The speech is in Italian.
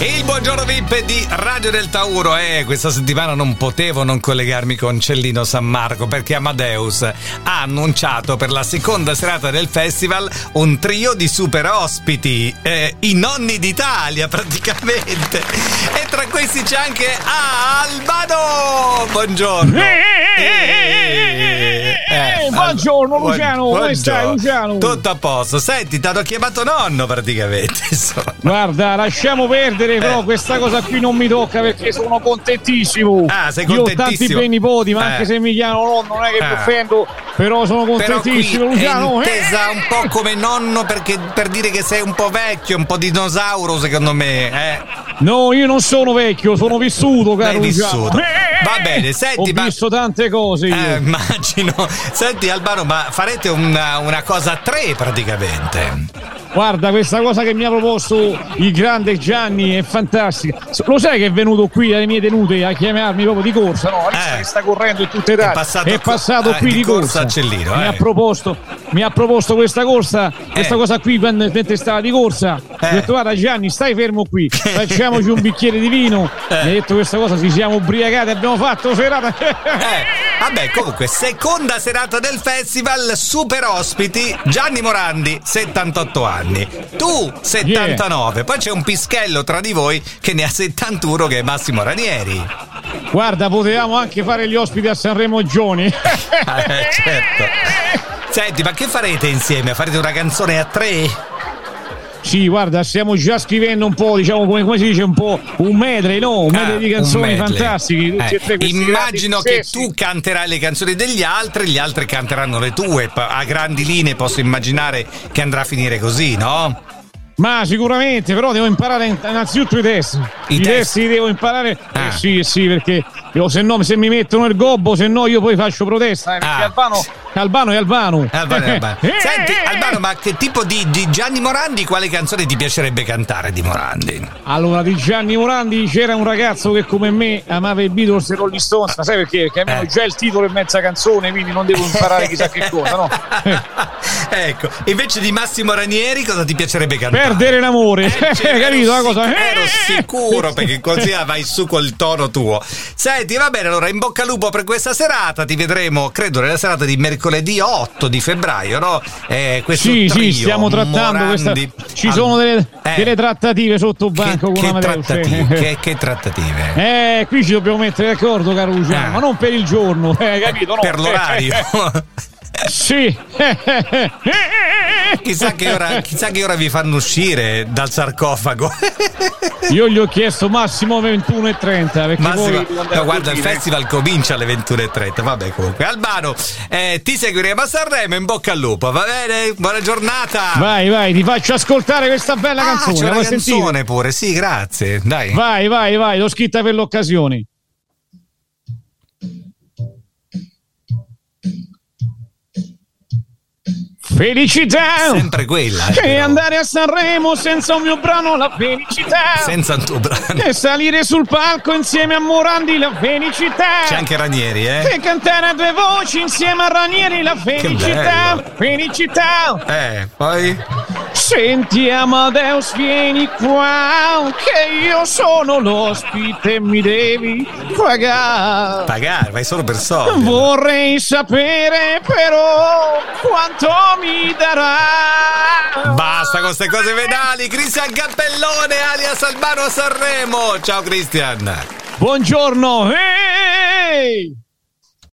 Il buongiorno VIP di Radio del Tauro. Eh, questa settimana non potevo non collegarmi con Cellino San Marco perché Amadeus ha annunciato per la seconda serata del festival un trio di super ospiti, eh, i nonni d'Italia praticamente. E tra questi c'è anche Albano. Buongiorno. Eh, eh, eh, buongiorno Luciano, buongiorno. come stai Luciano? Tutto a posto. Senti, ti hanno chiamato nonno praticamente. Insomma. Guarda, lasciamo perdere però questa cosa qui non mi tocca perché sono contentissimo. Ah, sei Io ho tanti bei nipoti, ma eh. anche se mi chiamano nonno non è che mi offendo, però sono contentissimo, però Luciano. È intesa un po' come nonno perché, per dire che sei un po' vecchio, un po' dinosauro, secondo me. Eh. No, io non sono vecchio, sono vissuto, caro vissuto. Va bene, senti. Ho ma... visto tante cose. Eh, immagino. Senti, Albano, ma farete una, una cosa a tre praticamente. Guarda, questa cosa che mi ha proposto il grande Gianni è fantastica. Lo sai che è venuto qui alle mie tenute a chiamarmi proprio di corsa? No, eh, che sta correndo in tutte le date. È passato, è passato qui di, di corsa. corsa. Cellino, mi, eh. ha proposto, mi, ha proposto, questa corsa, questa eh. cosa qui mentre stava di corsa. Mi ha detto, guarda Gianni, stai fermo qui, facciamoci un bicchiere di vino. Mi ha detto questa cosa, ci siamo ubriacati, abbiamo fatto serata. Vabbè, comunque, seconda serata del festival, super ospiti, Gianni Morandi, 78 anni anni, tu 79, yeah. poi c'è un pischello tra di voi che ne ha 71 che è Massimo Ranieri. Guarda, potevamo anche fare gli ospiti a Sanremo Gioni. eh, certo. Senti, ma che farete insieme? Farete una canzone a tre? Sì, guarda, stiamo già scrivendo un po', diciamo come, come si dice, un po' un medley, no? Un medley ah, di canzoni fantastiche. Eh, immagino che tu canterai le canzoni degli altri, gli altri canteranno le tue. A grandi linee posso immaginare che andrà a finire così, no? Ma sicuramente, però devo imparare innanzitutto i testi. I, I testi li devo imparare. Ah. Eh sì, sì, perché io, se no, se mi mettono il gobbo, se no io poi faccio protesta. Eh, ah. Albano, Albano è Albano. Albano, è Albano. Senti, Albano, ma che tipo di, di, Gianni Morandi, quale canzone ti piacerebbe cantare di Morandi? Allora, di Gianni Morandi c'era un ragazzo che come me amava i Beatles e Rolling Stones, sai perché? Perché almeno eh. già il titolo è mezza canzone, quindi non devo imparare chissà che cosa, no? ecco, invece di Massimo Ranieri, cosa ti piacerebbe cantare? Perdere l'amore, eh, capito la cosa? Ero sicuro perché così vai su col tono tuo. Senti, va bene, allora in bocca al lupo per questa serata, ti vedremo, credo, nella serata di mercoledì 8 di febbraio, no? Eh, sì, trio, sì, stiamo trattando Morandi, questa... Ci sono delle, eh, delle, trattative sotto banco che, con Amadeus. Trattative, che, che, trattative? Eh, qui ci dobbiamo mettere d'accordo, caro Luciano, ah. ma non per il giorno, eh, capito? No? Per l'orario. Sì. chissà, che ora, chissà che ora vi fanno uscire dal sarcofago. Io gli ho chiesto massimo 21.30. Massimo, no, guarda, il festival comincia alle 21.30. Vabbè, comunque. Albano, eh, ti seguiremo a Sanremo. In bocca al lupo, va bene? Buona giornata. Vai, vai, ti faccio ascoltare questa bella ah, canzone. C'è una canzone sentire? pure, sì, grazie. Dai. Vai, vai, vai, l'ho scritta per l'occasione. Felicità! Sempre quella. Eh, e andare a Sanremo senza un mio brano, la felicità. Senza un tuo brano. E salire sul palco insieme a Morandi, la felicità. C'è anche Ranieri, eh? E cantare a due voci insieme a Ranieri, la felicità. Felicità. Eh, poi? Senti Amadeus, vieni qua, che io sono l'ospite e mi devi pagare. Pagare, vai solo per soldi. Vorrei sapere però quanto mi darà. Basta con queste cose vedali. Cristian Cappellone alias Albano Sanremo. Ciao Cristian. Buongiorno. Ehi!